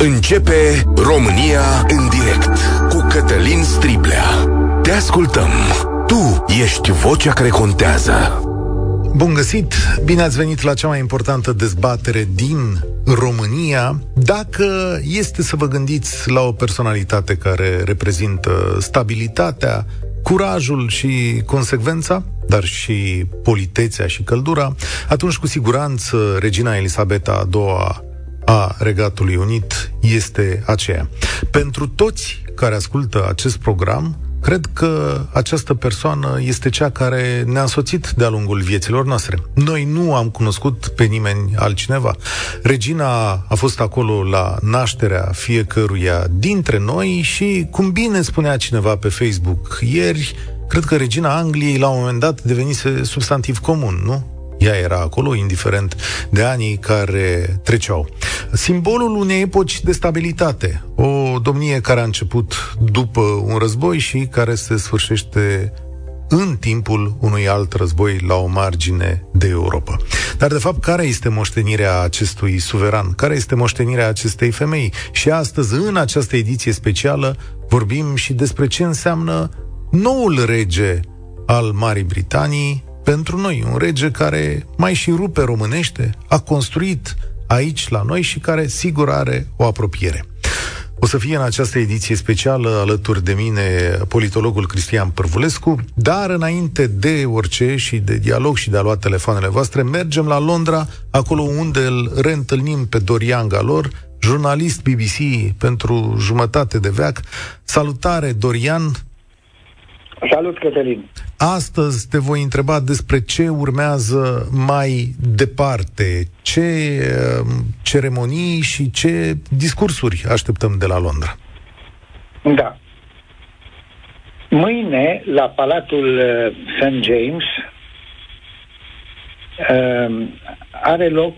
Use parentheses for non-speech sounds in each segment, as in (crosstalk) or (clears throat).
Începe România în direct cu Cătălin Striblea. Te ascultăm. Tu ești vocea care contează. Bun găsit! Bine ați venit la cea mai importantă dezbatere din România. Dacă este să vă gândiți la o personalitate care reprezintă stabilitatea, curajul și consecvența, dar și politețea și căldura, atunci cu siguranță regina Elisabeta II a Regatului Unit este aceea. Pentru toți care ascultă acest program, Cred că această persoană este cea care ne-a însoțit de-a lungul vieților noastre. Noi nu am cunoscut pe nimeni altcineva. Regina a fost acolo la nașterea fiecăruia dintre noi și, cum bine spunea cineva pe Facebook ieri, cred că regina Angliei la un moment dat devenise substantiv comun, nu? Ea era acolo, indiferent de anii care treceau. Simbolul unei epoci de stabilitate. O domnie care a început după un război și care se sfârșește în timpul unui alt război la o margine de Europa. Dar, de fapt, care este moștenirea acestui suveran? Care este moștenirea acestei femei? Și astăzi, în această ediție specială, vorbim și despre ce înseamnă noul rege al Marii Britanii, pentru noi, un rege care mai și rupe românește, a construit aici la noi și care sigur are o apropiere. O să fie în această ediție specială alături de mine politologul Cristian Părvulescu, dar înainte de orice și de dialog și de a lua telefoanele voastre, mergem la Londra, acolo unde îl reîntâlnim pe Dorian Galor, jurnalist BBC pentru jumătate de veac. Salutare, Dorian! Salut, Cătălin! Astăzi te voi întreba despre ce urmează mai departe, ce uh, ceremonii și ce discursuri așteptăm de la Londra. Da. Mâine, la Palatul uh, St. James, uh, are loc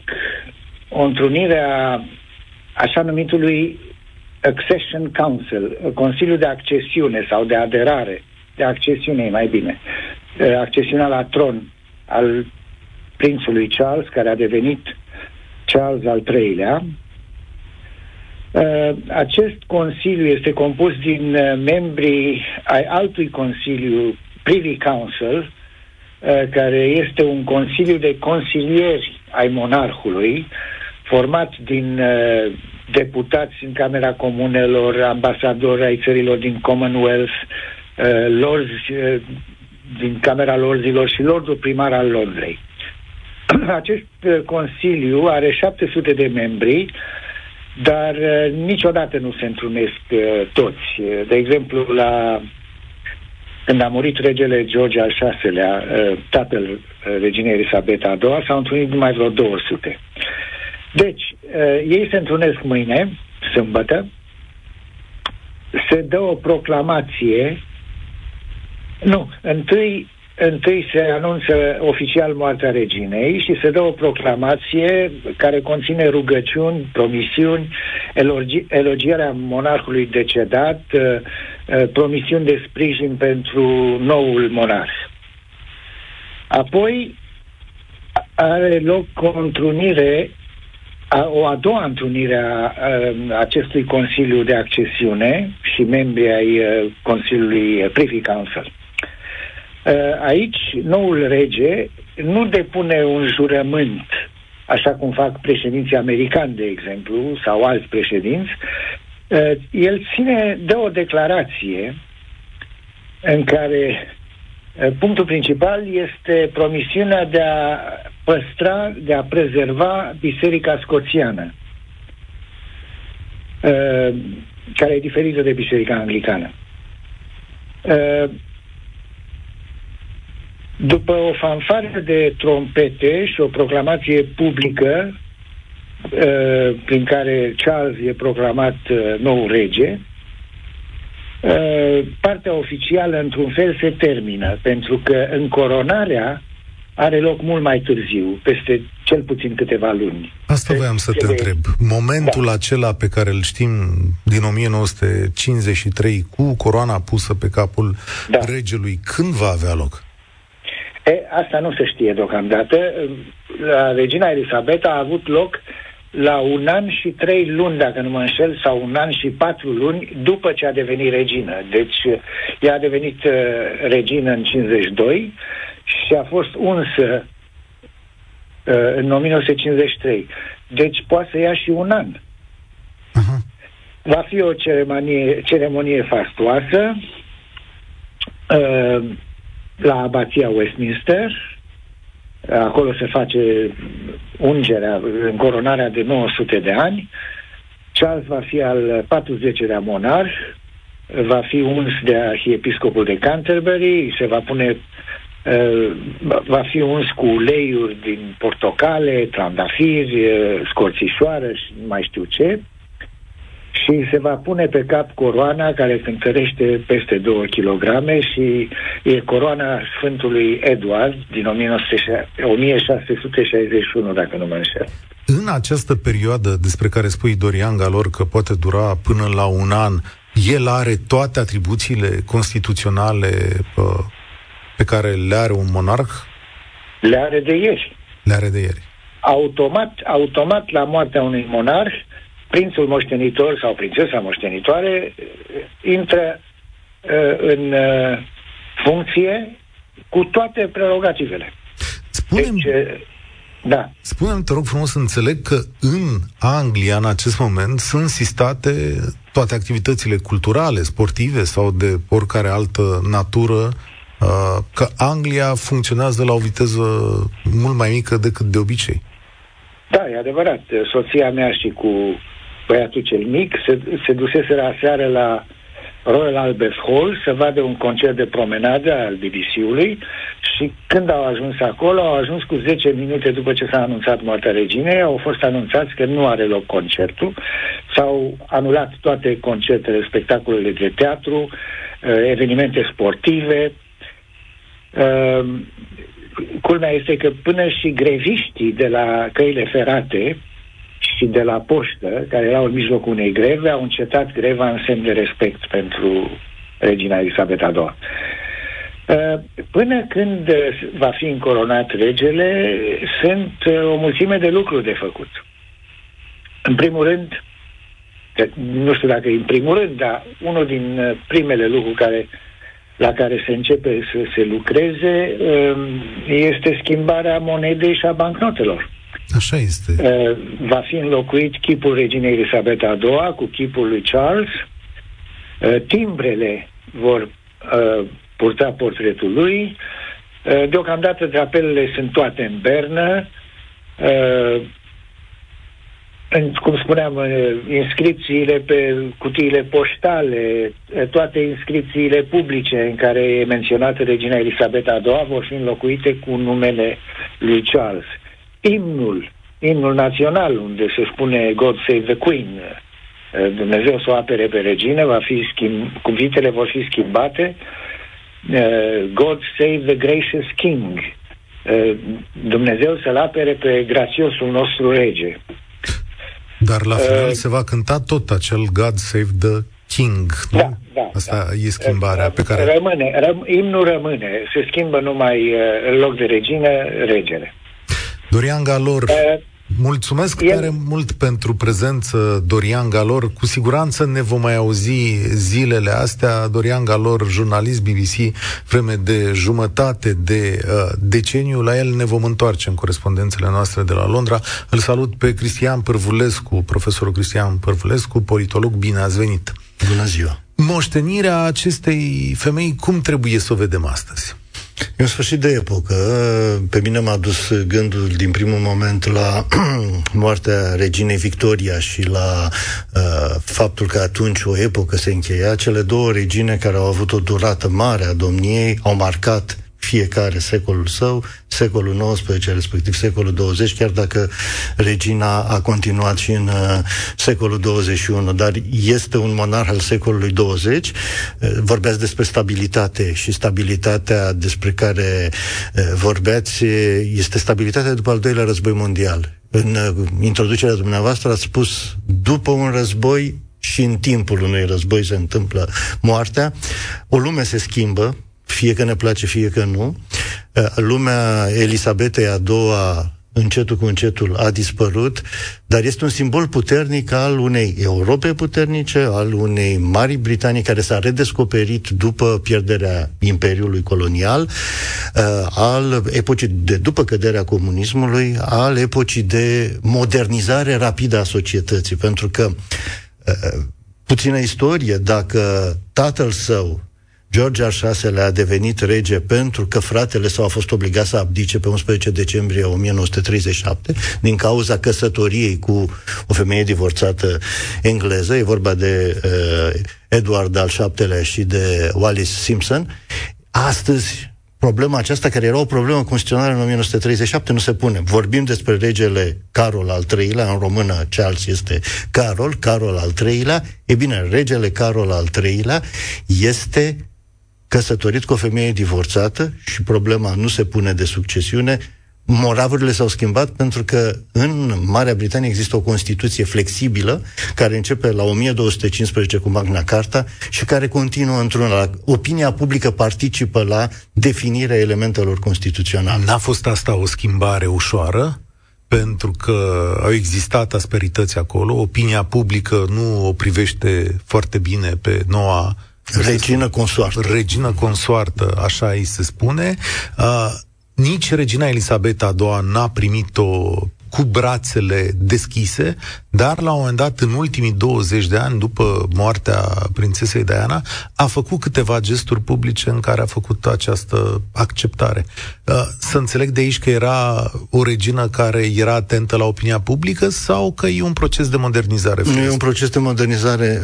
o întrunire a așa numitului Accession Council, Consiliul de Accesiune sau de Aderare de accesiune, mai bine, accesiunea la tron al prințului Charles, care a devenit Charles al III-lea. Acest consiliu este compus din membrii ai altui consiliu, Privy Council, care este un consiliu de consilieri ai monarhului, format din deputați în Camera Comunelor, ambasadori ai țărilor din Commonwealth, uh, lorzi uh, din Camera Lorzilor și Lordul Primar al Londrei. (clears throat) Acest uh, Consiliu are 700 de membri, dar uh, niciodată nu se întrunesc uh, toți. De exemplu, la când a murit regele George al VI-lea, uh, tatăl uh, reginei Elisabeta a II, s-au întrunit numai vreo 200. Deci, uh, ei se întrunesc mâine, sâmbătă, se dă o proclamație nu, întâi, întâi se anunță oficial moartea reginei și se dă o proclamație care conține rugăciuni, promisiuni, elogi, elogierea monarhului decedat, uh, uh, promisiuni de sprijin pentru noul monarh. Apoi are loc o întrunire o a doua întrunire a, acestui Consiliu de Accesiune și membrii ai uh, Consiliului Privy Council. Uh, aici, noul rege nu depune un jurământ, așa cum fac președinții americani, de exemplu, sau alți președinți. Uh, el ține de o declarație în care uh, punctul principal este promisiunea de a păstra, de a prezerva Biserica Scoțiană, care e diferită de Biserica Anglicană. După o fanfară de trompete și o proclamație publică uh, prin care Charles e proclamat uh, nou rege, uh, partea oficială într-un fel se termină, pentru că încoronarea are loc mult mai târziu, peste cel puțin câteva luni. Asta voiam să te întreb. Momentul da. acela pe care îl știm din 1953 cu coroana pusă pe capul da. regelui, când va avea loc? E, asta nu se știe deocamdată. La regina Elisabeta a avut loc la un an și trei luni, dacă nu mă înșel, sau un an și patru luni după ce a devenit regină. Deci ea a devenit uh, regină în 52 și a fost unsă uh, în 1953. Deci poate să ia și un an. Uh-huh. Va fi o ceremonie, ceremonie fastoasă uh, la abația Westminster. Acolo se face ungerea, încoronarea de 900 de ani. Charles va fi al 40-lea monarh, va fi uns de arhiepiscopul de Canterbury, se va pune uh, va fi uns cu uleiuri din portocale, trandafiri, uh, scorțișoară și mai știu ce și se va pune pe cap coroana care cântărește peste 2 kg și e coroana Sfântului Eduard din 1661, dacă nu mă înșel. În această perioadă despre care spui Dorian Galor că poate dura până la un an, el are toate atribuțiile constituționale pe, pe care le are un monarh? Le are de ieri. Le are de ieri. Automat, automat la moartea unui monarh, prințul moștenitor sau prințesa moștenitoare uh, intră uh, în uh, funcție cu toate prerogativele. Spune-mi, deci, uh, da. spune te rog frumos, înțeleg că în Anglia, în acest moment, sunt sistate toate activitățile culturale, sportive sau de oricare altă natură, uh, că Anglia funcționează la o viteză mult mai mică decât de obicei. Da, e adevărat. Soția mea și cu băiatul cel mic, se, se dusese la seară la Royal Albert Hall să vadă un concert de promenadă al BBC-ului și când au ajuns acolo, au ajuns cu 10 minute după ce s-a anunțat moartea reginei, au fost anunțați că nu are loc concertul, s-au anulat toate concertele, spectacolele de teatru, uh, evenimente sportive. Uh, culmea este că până și greviștii de la căile ferate și de la poștă, care erau în mijlocul unei greve, au încetat greva în semn de respect pentru regina Elisabeta II. Uh, până când va fi încoronat regele, sunt uh, o mulțime de lucruri de făcut. În primul rând, nu știu dacă e în primul rând, dar unul din uh, primele lucruri care, la care se începe să se lucreze um, este schimbarea monedei și a bancnotelor. Așa este. Uh, va fi înlocuit chipul reginei Elisabeta II cu chipul lui Charles. Uh, timbrele vor uh, purta portretul lui. Deocamdată drapelele sunt toate în bernă. În, cum spuneam, inscripțiile pe cutiile poștale, toate inscripțiile publice în care e menționată regina Elisabeta II vor fi înlocuite cu numele lui Charles imnul, imnul național, unde se spune God Save the Queen, uh, Dumnezeu să o apere pe regină, va fi schimb, cuvintele vor fi schimbate, uh, God Save the Gracious King, uh, Dumnezeu să-l apere pe grațiosul nostru rege. Dar la final uh, se va cânta tot acel God Save the King, nu? Da, da. Asta da. e schimbarea pe care... Rămâne, răm, imnul rămâne, se schimbă numai în loc de regină, regele. Dorian Galor, uh, mulțumesc el... tare mult pentru prezență, Dorian Galor. Cu siguranță ne vom mai auzi zilele astea. Dorian Galor, jurnalist BBC, vreme de jumătate de uh, deceniu. La el ne vom întoarce în corespondențele noastre de la Londra. Îl salut pe Cristian Părvulescu, profesorul Cristian Părvulescu, politolog. Bine ați venit! Bună ziua! Moștenirea acestei femei, cum trebuie să o vedem astăzi? E un sfârșit de epocă. Pe mine m-a dus gândul din primul moment la (clears throat) moartea reginei Victoria și la uh, faptul că atunci o epocă se încheia. Cele două regine care au avut o durată mare a domniei au marcat fiecare secolul său, secolul XIX, respectiv secolul 20, chiar dacă regina a continuat și în uh, secolul 21, dar este un monarh al secolului 20. Uh, vorbeați despre stabilitate și stabilitatea despre care uh, vorbeați este stabilitatea după al doilea război mondial. În uh, introducerea dumneavoastră ați spus după un război și în timpul unui război se întâmplă moartea, o lume se schimbă, fie că ne place, fie că nu. Uh, lumea Elisabetei a doua încetul cu încetul a dispărut, dar este un simbol puternic al unei Europe puternice, al unei Mari Britanii care s-a redescoperit după pierderea Imperiului Colonial, uh, al epocii de după căderea comunismului, al epocii de modernizare rapidă a societății, pentru că uh, puțină istorie, dacă tatăl său George al VI-lea a devenit rege pentru că fratele său a fost obligat să abdice pe 11 decembrie 1937 din cauza căsătoriei cu o femeie divorțată engleză, e vorba de uh, Edward al VII-lea și de Wallis Simpson. Astăzi, problema aceasta, care era o problemă constituțională în 1937, nu se pune. Vorbim despre regele Carol al III-lea, în română Charles este Carol, Carol al III-lea. E bine, regele Carol al III-lea este căsătorit cu o femeie divorțată și problema nu se pune de succesiune, moravurile s-au schimbat pentru că în Marea Britanie există o Constituție flexibilă care începe la 1215 cu Magna Carta și care continuă într-una. Opinia publică participă la definirea elementelor constituționale. N-a fost asta o schimbare ușoară? pentru că au existat asperități acolo, opinia publică nu o privește foarte bine pe noua Regină consoartă. Regină consoartă, așa îi se spune. Uh, nici regina Elisabeta a doua n-a primit-o cu brațele deschise, dar la un moment dat, în ultimii 20 de ani, după moartea prințesei Diana, a făcut câteva gesturi publice în care a făcut această acceptare. Uh, să înțeleg de aici că era o regină care era atentă la opinia publică sau că e un proces de modernizare? Nu e un proces de modernizare.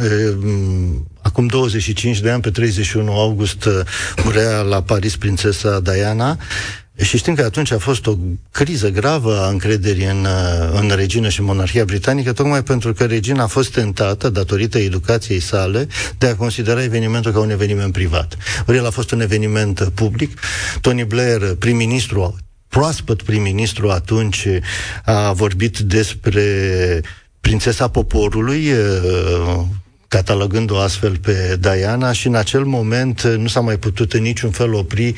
Acum 25 de ani, pe 31 august, murea la Paris prințesa Diana și știm că atunci a fost o criză gravă a încrederii în, în regină și monarhia britanică, tocmai pentru că regina a fost tentată, datorită educației sale, de a considera evenimentul ca un eveniment privat. Ori el a fost un eveniment public. Tony Blair, prim-ministru, proaspăt prim-ministru atunci, a vorbit despre prințesa poporului, catalogând-o astfel pe Diana și în acel moment nu s-a mai putut în niciun fel opri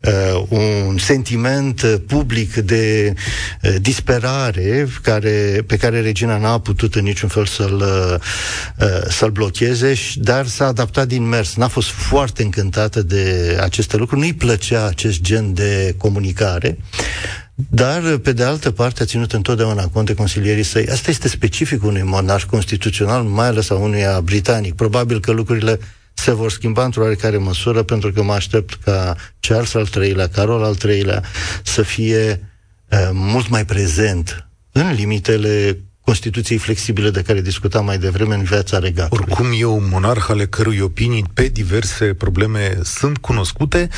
uh, un sentiment public de uh, disperare care, pe care regina n-a putut în niciun fel să-l, uh, să-l blocheze, dar s-a adaptat din mers. N-a fost foarte încântată de aceste lucruri, nu-i plăcea acest gen de comunicare. Dar, pe de altă parte, a ținut întotdeauna cont de consilierii săi. Asta este specific unui monarh constituțional, mai ales a unuia britanic. Probabil că lucrurile se vor schimba într-o oarecare măsură, pentru că mă aștept ca Charles al III-lea, Carol al III-lea, să fie uh, mult mai prezent în limitele Constituției flexibile de care discutam mai devreme în viața regatului. Oricum e un monarh ale cărui opinii pe diverse probleme sunt cunoscute. 0372069599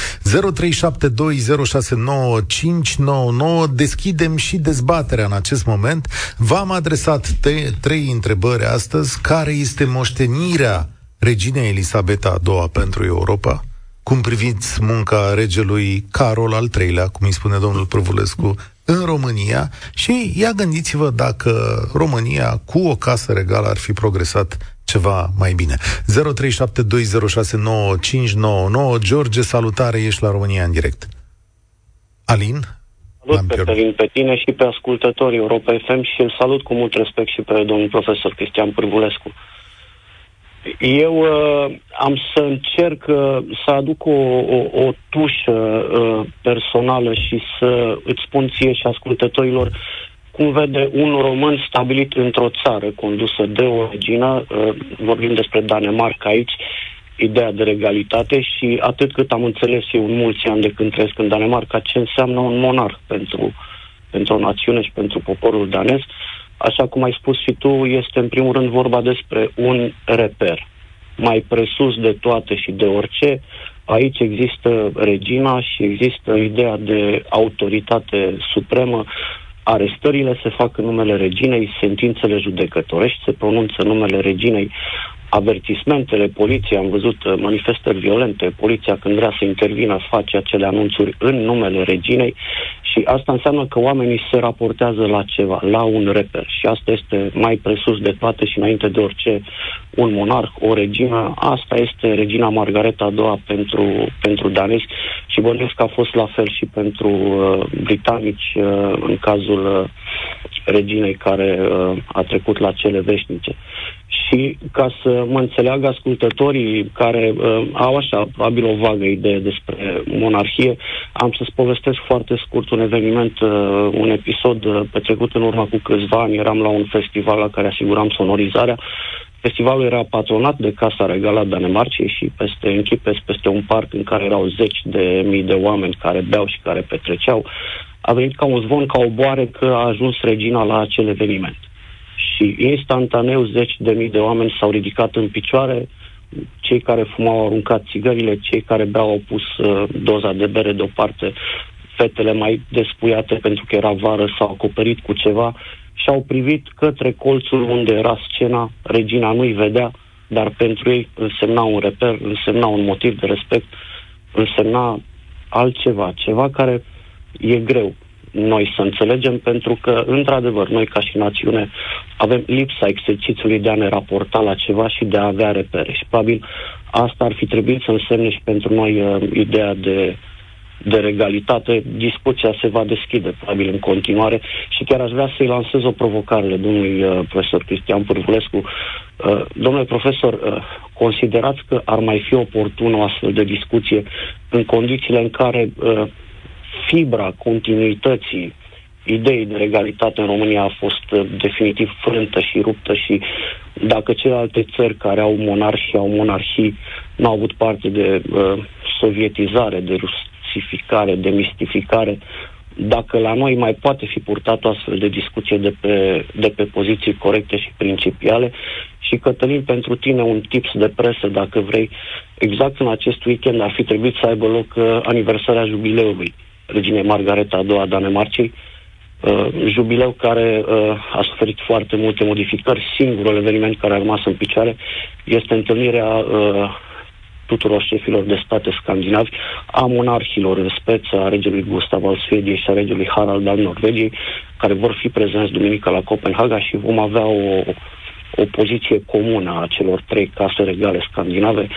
deschidem și dezbaterea în acest moment. V-am adresat te- trei întrebări astăzi. Care este moștenirea reginei Elisabeta II pentru Europa? Cum priviți munca regelui Carol al III-lea, cum îi spune domnul Prăvulescu, în România și ia gândiți-vă dacă România cu o casă regală ar fi progresat ceva mai bine. 0372069599 George, salutare, ești la România în direct. Alin? Salut pe Călin, pe tine și pe ascultătorii Europa FM și îl salut cu mult respect și pe domnul profesor Cristian Pârvulescu. Uh, eu uh, am să încerc uh, să aduc o, o, o tușă uh, personală și să îți spun ție și ascultătorilor cum vede un român stabilit într-o țară condusă de o regină, uh, vorbim despre Danemarca aici, ideea de regalitate și atât cât am înțeles eu în mulți ani de când trăiesc în Danemarca, ce înseamnă un monarh pentru, pentru o națiune și pentru poporul danez, așa cum ai spus și tu, este în primul rând vorba despre un reper. Mai presus de toate și de orice, aici există regina și există ideea de autoritate supremă. Arestările se fac în numele reginei, sentințele judecătorești se pronunță în numele reginei. Avertismentele poliției, am văzut uh, manifestări violente, poliția când vrea să intervină face acele anunțuri în numele reginei și asta înseamnă că oamenii se raportează la ceva, la un reper și asta este mai presus de toate și înainte de orice un monarh, o regină, asta este regina Margareta a doua pentru, pentru danezi și bănuiesc că a fost la fel și pentru uh, britanici uh, în cazul uh, reginei care uh, a trecut la cele veșnice. Și ca să mă înțeleagă ascultătorii care uh, au așa probabil o vagă idee despre monarhie, am să-ți povestesc foarte scurt un eveniment, uh, un episod uh, petrecut în urmă cu câțiva ani. Eram la un festival la care asiguram sonorizarea. Festivalul era patronat de Casa Regală a Danemarcei și peste închipeți peste un parc în care erau zeci de mii de oameni care beau și care petreceau. A venit ca un zvon, ca o boare că a ajuns regina la acel eveniment și instantaneu zeci de mii de oameni s-au ridicat în picioare, cei care fumau au aruncat țigările, cei care beau au pus uh, doza de bere deoparte, fetele mai despuiate pentru că era vară s-au acoperit cu ceva și au privit către colțul unde era scena, regina nu-i vedea, dar pentru ei însemna un reper, însemna un motiv de respect, însemna altceva, ceva care e greu noi să înțelegem, pentru că, într-adevăr, noi ca și națiune avem lipsa exercițiului de a ne raporta la ceva și de a avea repere. Și probabil asta ar fi trebuit să însemne și pentru noi uh, ideea de, de regalitate. Discuția se va deschide probabil în continuare și chiar aș vrea să-i lansez o provocare domnului uh, profesor Cristian Pârvulescu. Uh, domnule profesor, uh, considerați că ar mai fi oportună o astfel de discuție în condițiile în care uh, fibra continuității ideii de regalitate în România a fost uh, definitiv frântă și ruptă și dacă celelalte țări care au monarhii au monarhii n-au avut parte de uh, sovietizare, de rusificare, de mistificare, dacă la noi mai poate fi purtat o astfel de discuție de pe, de pe poziții corecte și principiale. Și Cătălin, pentru tine un tips de presă, dacă vrei, exact în acest weekend ar fi trebuit să aibă loc uh, aniversarea jubileului reginei Margareta a doua Danemarcei, uh, jubileu care uh, a suferit foarte multe modificări. Singurul eveniment care a rămas în picioare este întâlnirea uh, tuturor șefilor de state scandinavi, a monarhilor în speță, a regelui Gustav al Suediei și a regelui Harald al Norvegiei, care vor fi prezenți duminică la Copenhaga și vom avea o, o poziție comună a celor trei case regale scandinave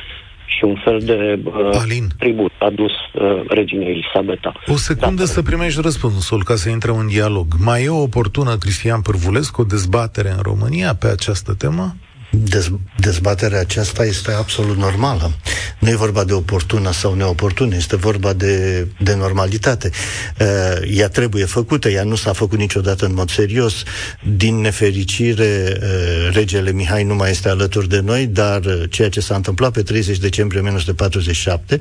și un fel de uh, Alin. tribut adus uh, reginei Elisabeta. O secundă da, să primești răspunsul ca să intre în dialog. Mai e o oportună, Cristian Pârvulescu, o dezbatere în România pe această temă? Dez, dezbaterea aceasta este absolut normală. Nu e vorba de oportună sau neoportună, este vorba de, de normalitate. Uh, ea trebuie făcută, ea nu s-a făcut niciodată în mod serios. Din nefericire, uh, regele Mihai nu mai este alături de noi, dar uh, ceea ce s-a întâmplat pe 30 decembrie 1947,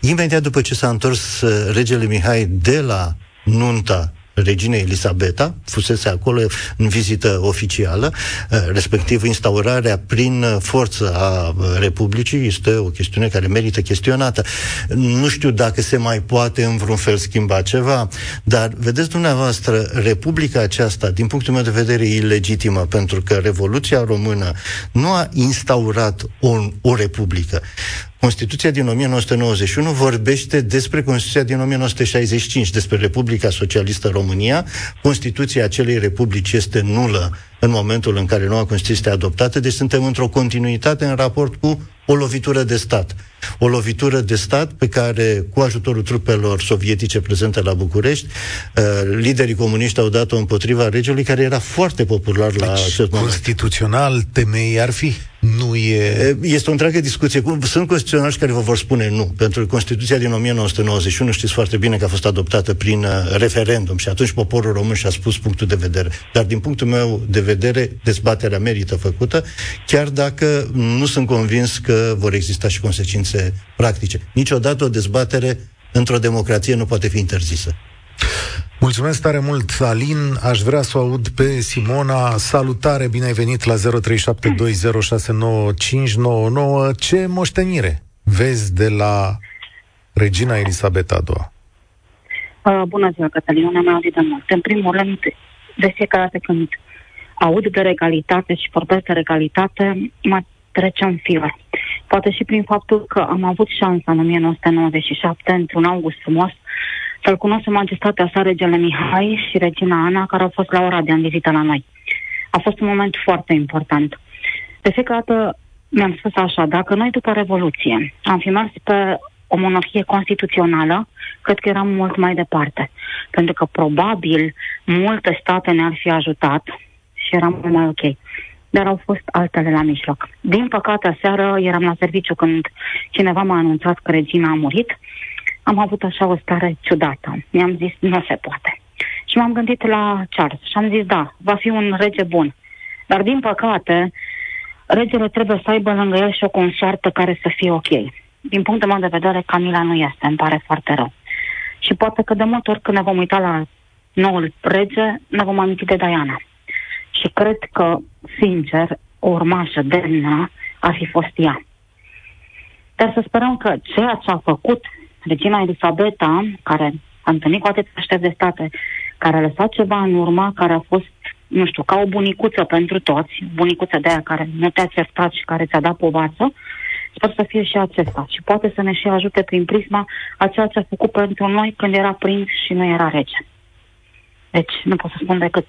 imediat după ce s-a întors uh, regele Mihai de la nunta reginei Elisabeta, fusese acolo în vizită oficială, eh, respectiv instaurarea prin forță a eh, Republicii este o chestiune care merită chestionată. Nu știu dacă se mai poate în vreun fel schimba ceva, dar vedeți dumneavoastră, Republica aceasta, din punctul meu de vedere, e ilegitimă, pentru că Revoluția Română nu a instaurat o, o republică. Constituția din 1991 vorbește despre Constituția din 1965, despre Republica Socialistă România. Constituția acelei republici este nulă în momentul în care noua Constituție este adoptată, deci suntem într-o continuitate în raport cu o lovitură de stat. O lovitură de stat pe care, cu ajutorul trupelor sovietice prezente la București, uh, liderii comuniști au dat-o împotriva regelui, care era foarte popular la deci, acest moment. Constituțional, temei ar fi? Nu e... Este o întreagă discuție. Sunt constituționali care vă vor spune nu, pentru că Constituția din 1991 știți foarte bine că a fost adoptată prin uh, referendum și atunci poporul român și-a spus punctul de vedere. Dar din punctul meu de vedere, dezbaterea merită făcută, chiar dacă nu sunt convins că vor exista și consecințe practice. Niciodată o dezbatere într-o democrație nu poate fi interzisă. Mulțumesc tare mult, Alin. Aș vrea să o aud pe Simona. Salutare, bine ai venit la 0372069599. Ce moștenire vezi de la regina Elisabeta II? Uh, bună ziua, Cătălina, ne-am auzit de mult. În primul rând, de fiecare dată când aud de regalitate și vorbesc de regalitate, mă trece în fir. Poate și prin faptul că am avut șansa în 1997, într-un august frumos, să-l cunosc majestatea sa regele Mihai și regina Ana, care au fost la ora de în vizită la noi. A fost un moment foarte important. De fiecare dată mi-am spus așa, dacă noi după Revoluție am fi mers pe o monarhie constituțională, cred că eram mult mai departe. Pentru că probabil multe state ne-ar fi ajutat și eram mult mai ok. Dar au fost altele la mijloc. Din păcate, aseară eram la serviciu când cineva m-a anunțat că regina a murit. Am avut așa o stare ciudată. Mi-am zis, nu se poate. Și m-am gândit la Charles și am zis, da, va fi un rege bun. Dar, din păcate, regele trebuie să aibă lângă el și o consoartă care să fie ok. Din punctul meu de vedere, Camila nu este, îmi pare foarte rău. Și poate că de multe ori când ne vom uita la noul rege, ne vom aminti de Diana. Și cred că, sincer, o urmașă demnă ar fi fost ea. Dar să sperăm că ceea ce a făcut regina Elisabeta, care a întâlnit cu atâtea șefi de state, care a lăsat ceva în urmă, care a fost, nu știu, ca o bunicuță pentru toți, bunicuță de aia care nu te-a certat și care ți-a dat povață, sper să fie și acesta. Și poate să ne și ajute prin prisma a ceea ce a făcut pentru noi când era prins și nu era rege. Deci nu pot să spun decât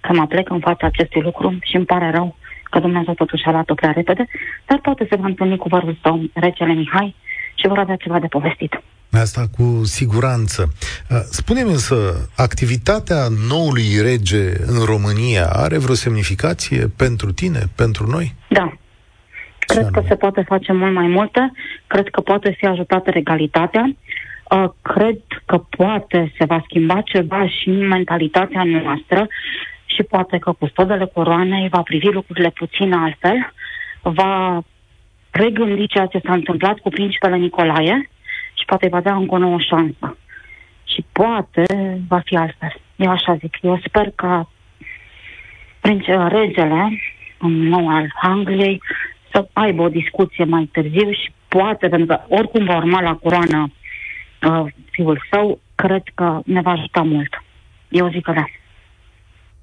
că mă plec în fața acestui lucru și îmi pare rău că Dumnezeu totuși a luat-o prea repede, dar poate se va întâlni cu vărul său, regele Mihai, și vor avea ceva de povestit. Asta cu siguranță. Uh, spune-mi însă, activitatea noului rege în România are vreo semnificație pentru tine, pentru noi? Da. Cred că se poate face mult mai multe. Cred că poate fi ajutată regalitatea. Uh, cred că poate se va schimba ceva și în mentalitatea noastră și poate că custodele coroanei va privi lucrurile puțin altfel, va regândi ceea ce s-a întâmplat cu principele Nicolae și poate va da încă o nouă șansă. Și poate va fi altfel. Eu așa zic. Eu sper că prince, regele, un nou al Angliei, să aibă o discuție mai târziu și poate, pentru că oricum va urma la coroană uh, fiul său, cred că ne va ajuta mult. Eu zic că da.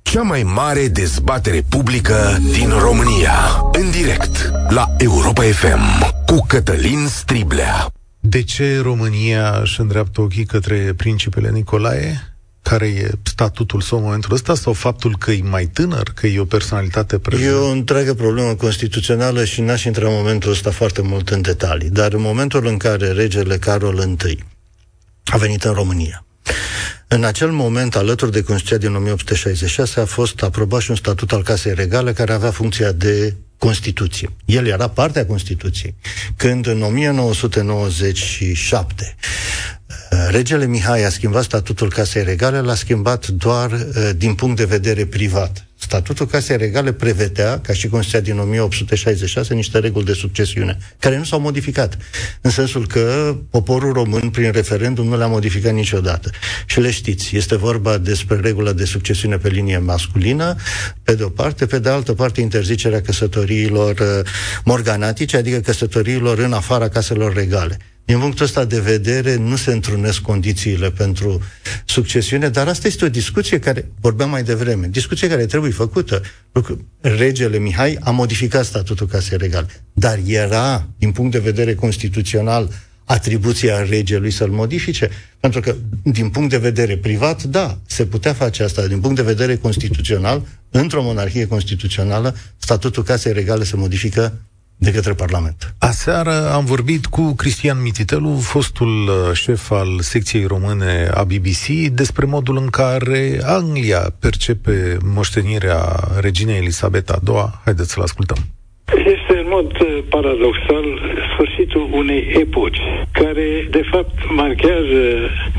Cea mai mare dezbatere publică din România. În direct la Europa FM cu Cătălin Striblea. De ce România își îndreaptă ochii către principele Nicolae? Care e statutul său în momentul ăsta? Sau faptul că e mai tânăr, că e o personalitate prezentă? E o întreagă problemă constituțională și n-aș intra în momentul ăsta foarte mult în detalii. Dar în momentul în care regele Carol I a venit în România, în acel moment, alături de Constituția din 1866, a fost aprobat și un statut al Casei Regale care avea funcția de Constituție. El era parte a Constituției. Când în 1997 regele Mihai a schimbat statutul Casei Regale, l-a schimbat doar uh, din punct de vedere privat. Statutul Casei Regale prevedea, ca și Constituția din 1866, niște reguli de succesiune, care nu s-au modificat. În sensul că poporul român, prin referendum, nu le-a modificat niciodată. Și le știți, este vorba despre regula de succesiune pe linie masculină, pe de o parte, pe de altă parte interzicerea căsătoriilor uh, morganatice, adică căsătoriilor în afara caselor regale. Din punctul ăsta de vedere, nu se întrunesc condițiile pentru succesiune, dar asta este o discuție care, vorbeam mai devreme, discuție care trebuie făcută. Regele Mihai a modificat statutul casei regale, dar era, din punct de vedere constituțional, atribuția regelui să-l modifice? Pentru că, din punct de vedere privat, da, se putea face asta. Din punct de vedere constituțional, într-o monarhie constituțională, statutul casei regale se modifică de către Parlament. Aseară am vorbit cu Cristian Mititelu, fostul uh, șef al secției române a BBC, despre modul în care Anglia percepe moștenirea reginei Elisabeta II. Haideți să-l ascultăm. Este în mod uh, paradoxal sfârșitul unei epoci care de fapt marchează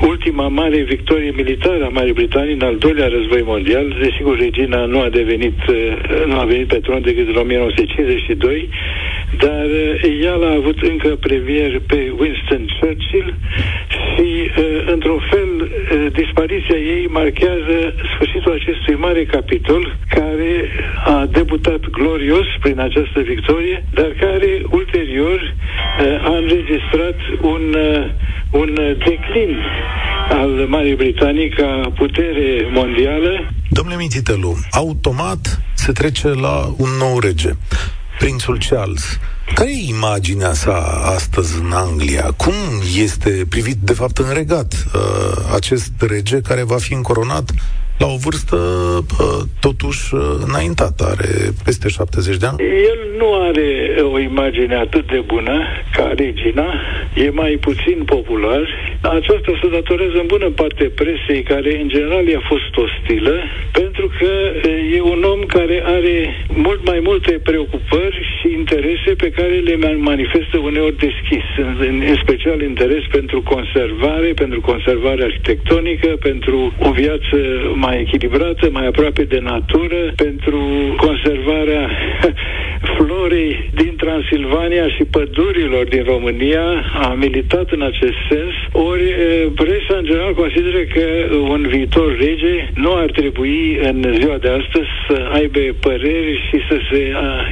ultima mare victorie militară a Marii Britanii în al doilea război mondial. Desigur, regina nu a devenit, uh, nu a venit pe tron decât în 1952 dar eh, ea l-a avut încă premier pe Winston Churchill și, eh, într-un fel, eh, dispariția ei marchează sfârșitul acestui mare capitol care a debutat glorios prin această victorie, dar care ulterior a înregistrat un, un declin al Marii Britanii ca putere mondială. Domnule Mititelu, automat se trece la un nou rege prințul Charles. Care e imaginea sa astăzi în Anglia? Cum este privit, de fapt, în regat uh, acest rege care va fi încoronat la o vârstă totuși înaintată, are peste 70 de ani. El nu are o imagine atât de bună ca regina, e mai puțin popular. Aceasta se datorează în bună parte presei, care în general i-a fost ostilă, pentru că e un om care are mult mai multe preocupări și interese pe care le manifestă uneori deschis, în special interes pentru conservare, pentru conservare arhitectonică, pentru o viață mai mai echilibrată, mai aproape de natură, pentru conservarea (laughs) florei din Transilvania și pădurilor din România. A militat în acest sens. Ori presa în general consideră că un viitor rege nu ar trebui în ziua de astăzi să aibă păreri și să se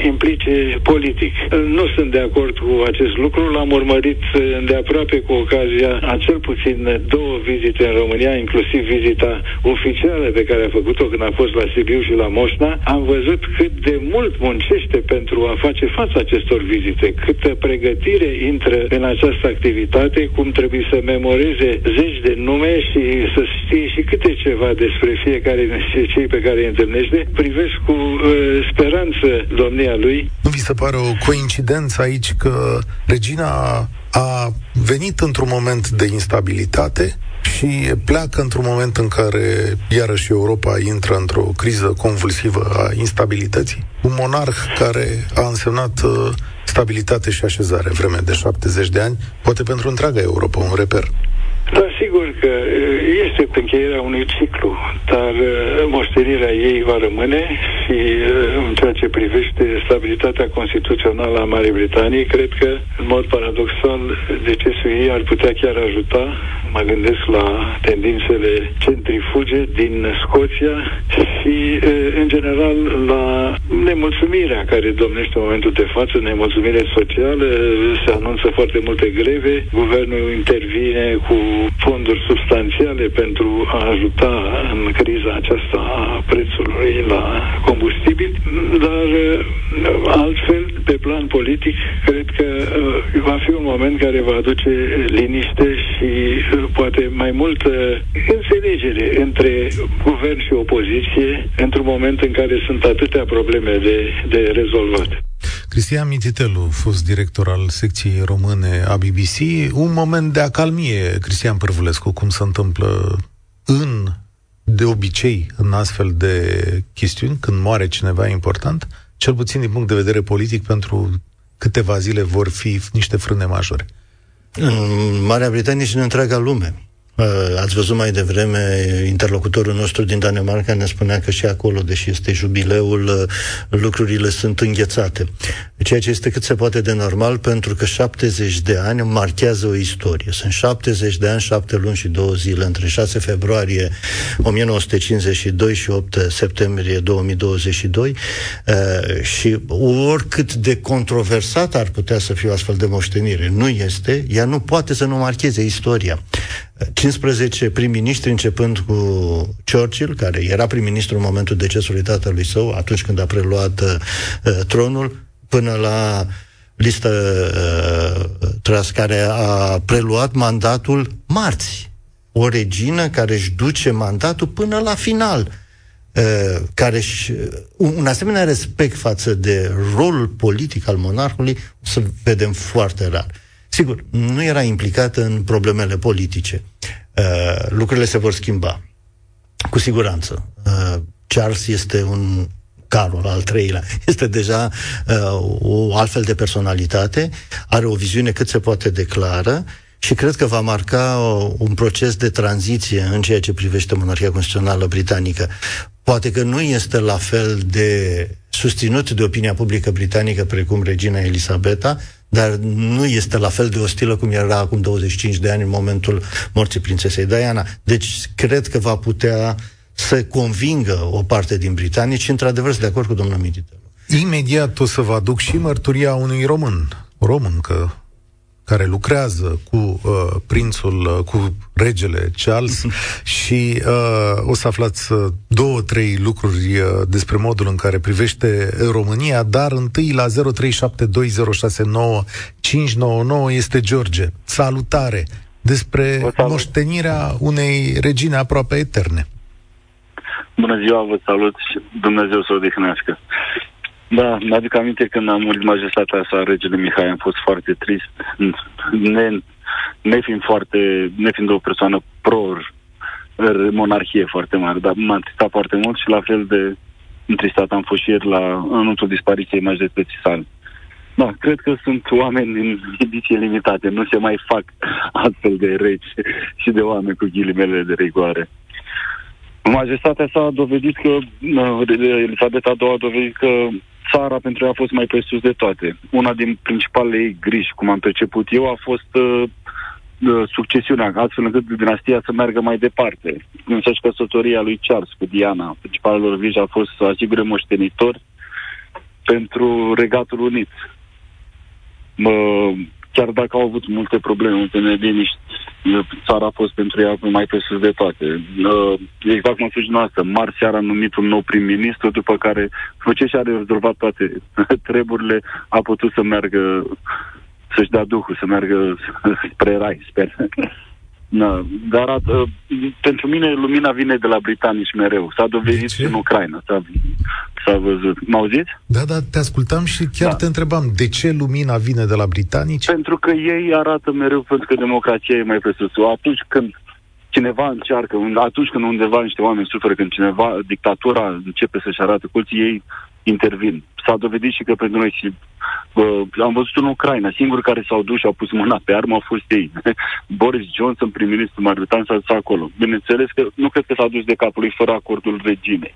implice politic. Nu sunt de acord cu acest lucru. L-am urmărit de aproape cu ocazia a cel puțin două vizite în România, inclusiv vizita oficială pe care a făcut-o când a fost la Sibiu și la Moșna, am văzut cât de mult muncește pentru a face față acestor vizite, câtă pregătire intră în această activitate, cum trebuie să memoreze zeci de nume și să știe și câte ceva despre fiecare dintre cei pe care îi întâlnește. Privesc cu uh, speranță domnia lui. Nu vi se pare o coincidență aici că regina a venit într-un moment de instabilitate și pleacă într-un moment în care iarăși Europa intră într-o criză convulsivă a instabilității. Un monarh care a însemnat uh, stabilitate și așezare vreme de 70 de ani, poate pentru întreaga Europa, un reper. Da, sigur că uh, este încheierea unui ciclu, dar uh, moștenirea ei va rămâne și în ceea ce privește stabilitatea constituțională a Marii Britanii, cred că, în mod paradoxal, decesul ei ar putea chiar ajuta Mă gândesc la tendințele centrifuge din Scoția și, în general, la nemulțumirea care domnește în momentul de față, nemulțumire socială, se anunță foarte multe greve, guvernul intervine cu fonduri substanțiale pentru a ajuta în criza aceasta a prețului la combustibil, dar altfel, pe plan politic, cred că va fi un moment care va aduce liniște și poate mai multă înțelegere între guvern și opoziție într-un moment în care sunt atâtea probleme de, de rezolvat. Cristian Mititelu, fost director al secției române a BBC, un moment de acalmie, Cristian Părvulescu, cum se întâmplă în, de obicei, în astfel de chestiuni, când moare cineva important, cel puțin din punct de vedere politic, pentru câteva zile vor fi niște frâne majore în Marea Britanie și în întreaga lume. Uh, ați văzut mai devreme, interlocutorul nostru din Danemarca ne spunea că și acolo, deși este jubileul, uh, lucrurile sunt înghețate. Ceea ce este cât se poate de normal, pentru că 70 de ani marchează o istorie. Sunt 70 de ani, 7 luni și 2 zile, între 6 februarie 1952 și 8 septembrie 2022 uh, și oricât de controversat ar putea să fie o astfel de moștenire, nu este, ea nu poate să nu marcheze istoria. 15 prim-ministri, începând cu Churchill, care era prim-ministru în momentul decesului tatălui său, atunci când a preluat uh, tronul, până la listă uh, Tras, care a preluat mandatul marți. O regină care își duce mandatul până la final. Uh, care și, uh, un, un asemenea respect față de rolul politic al monarhului o să vedem foarte rar. Sigur, nu era implicată în problemele politice. Uh, lucrurile se vor schimba. Cu siguranță. Uh, Charles este un Carol al treilea, (laughs) este deja uh, o altfel de personalitate, are o viziune cât se poate declară și cred că va marca o, un proces de tranziție în ceea ce privește monarhia constituțională britanică. Poate că nu este la fel de susținut de opinia publică britanică precum regina Elisabeta, dar nu este la fel de ostilă cum era acum 25 de ani în momentul morții prințesei Diana. Deci cred că va putea să convingă o parte din britanici și într-adevăr sunt de acord cu domnul Mititelu. Imediat o să vă aduc și mărturia unui român, român că care lucrează cu uh, prințul, uh, cu regele Charles (laughs) și uh, o să aflați uh, două, trei lucruri uh, despre modul în care privește România, dar întâi la 0372069599 este George. Salutare! Despre moștenirea unei regine aproape eterne. Bună ziua, vă salut și Dumnezeu să o odihnească. Da, mi-aduc aminte când am murit majestatea sa, regele Mihai, am fost foarte trist, ne, ne fiind foarte, ne fiind o persoană pro monarhie foarte mare, dar m-am tristat foarte mult și la fel de întristat am fost și ieri la anunțul dispariției majestății sale. Da, cred că sunt oameni din ediție limitate, nu se mai fac astfel de regi și de oameni cu ghilimele de rigoare. Majestatea sa a dovedit că, Elisabeta II a dovedit că țara pentru ea a fost mai presus de toate. Una din principalele ei griji, cum am perceput eu, a fost uh, uh, succesiunea, astfel încât dinastia să meargă mai departe. Însă și căsătoria lui Charles cu Diana, principalul griji a fost să asigure moștenitori pentru Regatul Unit. Mă, chiar dacă au avut multe probleme, multe neliniști, țara a fost pentru ea mai presus de toate. Exact cum a spus noastră, marți seara a numit un nou prim-ministru, după care, după ce și-a rezolvat toate (laughs) treburile, a putut să meargă, să-și dea duhul, să meargă (laughs) spre rai, sper. Da, dar uh, pentru mine lumina vine de la britanici mereu. S-a dovedit în Ucraina. S-a, s-a văzut. M auziți? Da, da, te ascultam și chiar da. te întrebam de ce lumina vine de la britanici? Pentru că ei arată mereu pentru că democrația e mai presus. Atunci când cineva încearcă, atunci când undeva niște oameni suferă, când cineva, dictatura începe să-și arate colții, ei intervin. S-a dovedit și că pentru noi și uh, am văzut în Ucraina, singur care s-au dus și au pus mâna pe armă au fost ei. (laughs) Boris Johnson, prim-ministru Maritan, s-a dus acolo. Bineînțeles că nu cred că s-a dus de capul lui fără acordul reginei.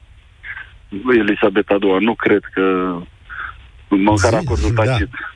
Elisabeta II, nu cred că măcar acordul da. tacit. Uh,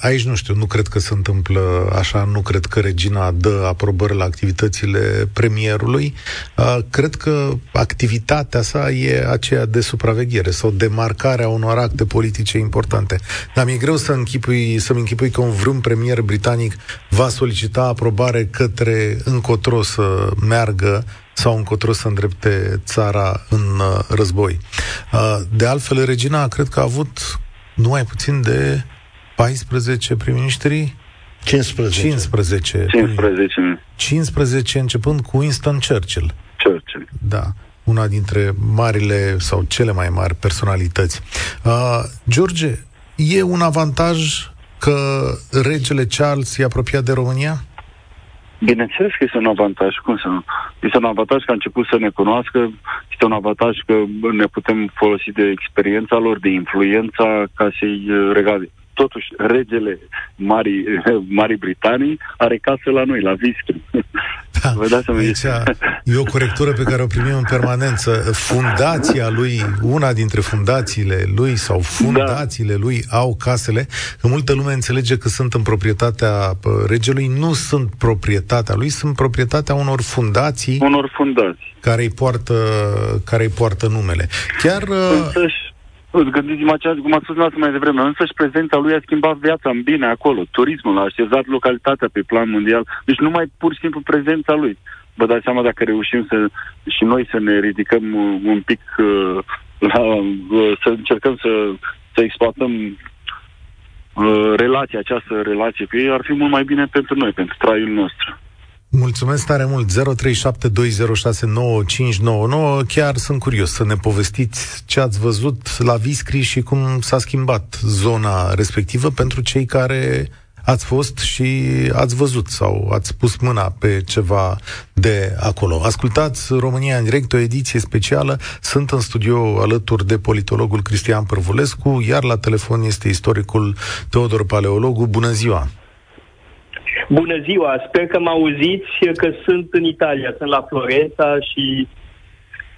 aici nu știu, nu cred că se întâmplă așa, nu cred că regina dă aprobări la activitățile premierului. Uh, cred că activitatea sa e aceea de supraveghere sau demarcarea unor acte politice importante. Dar mi-e greu să închipui, să-mi închipui că un vreun premier britanic va solicita aprobare către încotro să meargă sau încotro să îndrepte țara în uh, război. Uh, de altfel, regina cred că a avut numai puțin de 14 prim-ministri? 15. 15. 15. 15 începând cu Winston Churchill. Churchill. Da. Una dintre marile sau cele mai mari personalități. Uh, George, e un avantaj că regele Charles e apropiat de România? Bineînțeles că este un avantaj. Cum să nu? Este un avantaj că a început să ne cunoască, este un avantaj că ne putem folosi de experiența lor, de influența ca să-i regale totuși regele Marii, (laughs) Marii Britanii are casă la noi, la Viscri. Da, (laughs) Vă dați aici e o corectură pe care o primim în permanență. Fundația lui, una dintre fundațiile lui sau fundațiile da. lui au casele. Că multă lume înțelege că sunt în proprietatea regelui. Nu sunt proprietatea lui, sunt proprietatea unor fundații. Unor fundații. Care îi poartă, care îi poartă numele. Chiar... Însăși Gândiți-mă aceea, cum ați spus mai devreme, însă și prezența lui a schimbat viața în bine acolo. Turismul a așezat localitatea pe plan mondial. Deci numai pur și simplu prezența lui. Vă dați seama dacă reușim să, și noi să ne ridicăm un pic uh, la, uh, să încercăm să, să exploatăm uh, relația, această relație cu ei, ar fi mult mai bine pentru noi, pentru traiul nostru. Mulțumesc tare mult. 0372069599. Chiar sunt curios să ne povestiți ce ați văzut la Viscri și cum s-a schimbat zona respectivă pentru cei care ați fost și ați văzut sau ați pus mâna pe ceva de acolo. Ascultați România în direct, o ediție specială. Sunt în studio alături de politologul Cristian Părvulescu, iar la telefon este istoricul Teodor Paleologu. Bună ziua! Bună ziua, sper că mă auziți, că sunt în Italia, sunt la Florența și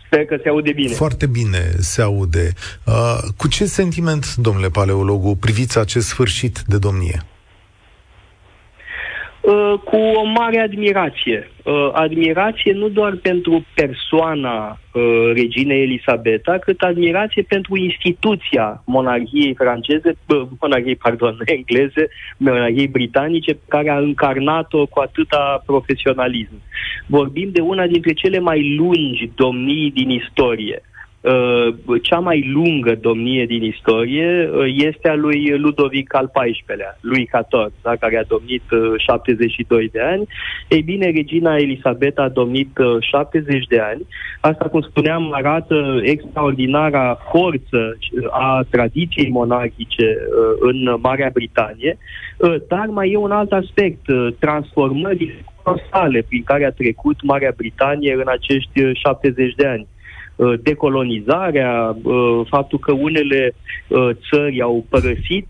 sper că se aude bine. Foarte bine se aude. Uh, cu ce sentiment, domnule paleologu, priviți acest sfârșit de domnie? Uh, cu o mare admirație. Uh, admirație nu doar pentru persoana uh, reginei Elisabeta, cât admirație pentru instituția monarhiei franceze, uh, monarhiei, pardon, (laughs) engleze, monarhiei britanice, care a încarnat-o cu atâta profesionalism. Vorbim de una dintre cele mai lungi domnii din istorie. Uh, cea mai lungă domnie din istorie uh, este a lui Ludovic al XIV-lea, lui XIV, da, care a domnit 72 uh, de ani. Ei bine, regina Elisabeta a domnit 70 de ani. Asta, cum spuneam, arată extraordinara forță a tradiției monarhice în Marea Britanie, dar mai e un alt aspect, transformările colosale prin care a trecut Marea Britanie în acești 70 de ani. Uh, decolonizarea, uh, faptul că unele uh, țări au părăsit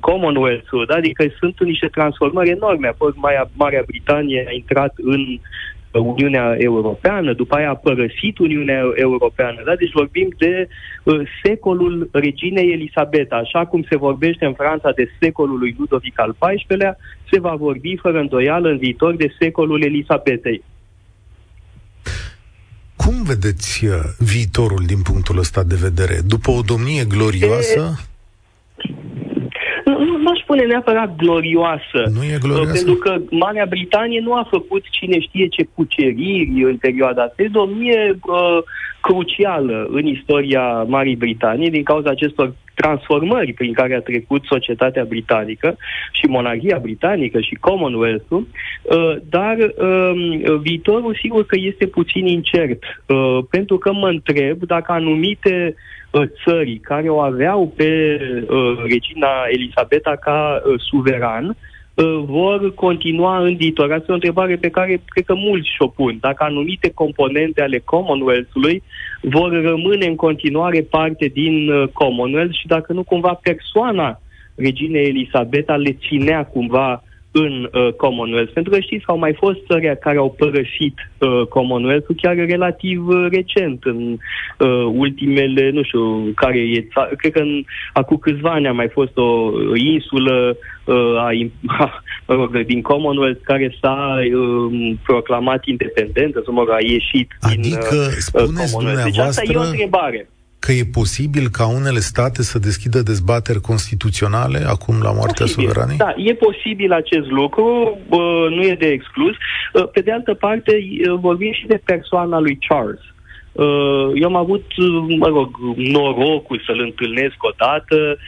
Commonwealth-ul, da? adică sunt niște transformări enorme. Apoi Marea Britanie a intrat în Uniunea Europeană, după aia a părăsit Uniunea Europeană. Da? Deci vorbim de uh, secolul reginei Elisabeta. Așa cum se vorbește în Franța de secolul lui Ludovic al XIV-lea, se va vorbi fără îndoială în viitor de secolul Elisabetei. Cum vedeți uh, viitorul din punctul ăsta de vedere? După o domnie glorioasă? Nu, nu aș spune neapărat glorioasă. Nu e glorioasă? Pentru că Marea Britanie nu a făcut cine știe ce cuceriri în perioada asta. E domnie uh, crucială în istoria Marii Britanii din cauza acestor transformări prin care a trecut societatea britanică și monarhia britanică și Commonwealth-ul, uh, dar um, viitorul sigur că este puțin incert, uh, pentru că mă întreb dacă anumite uh, țări care o aveau pe regina Elisabeta ca suveran, Uh, vor continua în viitor? Asta e o întrebare pe care cred că mulți și-o pun. Dacă anumite componente ale Commonwealth-ului vor rămâne în continuare parte din uh, Commonwealth și dacă nu cumva persoana reginei Elisabeta le ținea cumva în uh, Commonwealth. Pentru că știți că au mai fost țări care au părăsit uh, Commonwealth chiar relativ uh, recent, în uh, ultimele, nu știu, care e, cred că în, acum câțiva ani a mai fost o insulă uh, a, (laughs) a, rog, din Commonwealth care s-a uh, proclamat independentă, să mă rog, a ieșit adică, din uh, Commonwealth. Deci asta e o întrebare că e posibil ca unele state să deschidă dezbateri constituționale acum la moartea posibil. suveranei? Da, e posibil acest lucru, nu e de exclus. Pe de altă parte, vorbim și de persoana lui Charles. Eu am avut, mă rog, norocul să-l întâlnesc odată,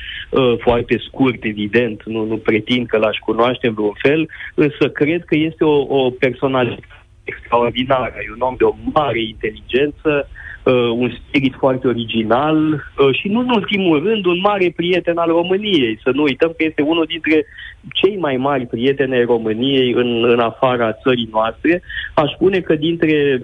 foarte scurt, evident, nu, nu pretind că l-aș cunoaște în vreun fel, însă cred că este o, o personalitate extraordinară, e un om de o mare inteligență, uh, un spirit foarte original uh, și nu în ultimul rând un mare prieten al României. Să nu uităm că este unul dintre cei mai mari prieteni ai României în, în afara țării noastre. Aș spune că dintre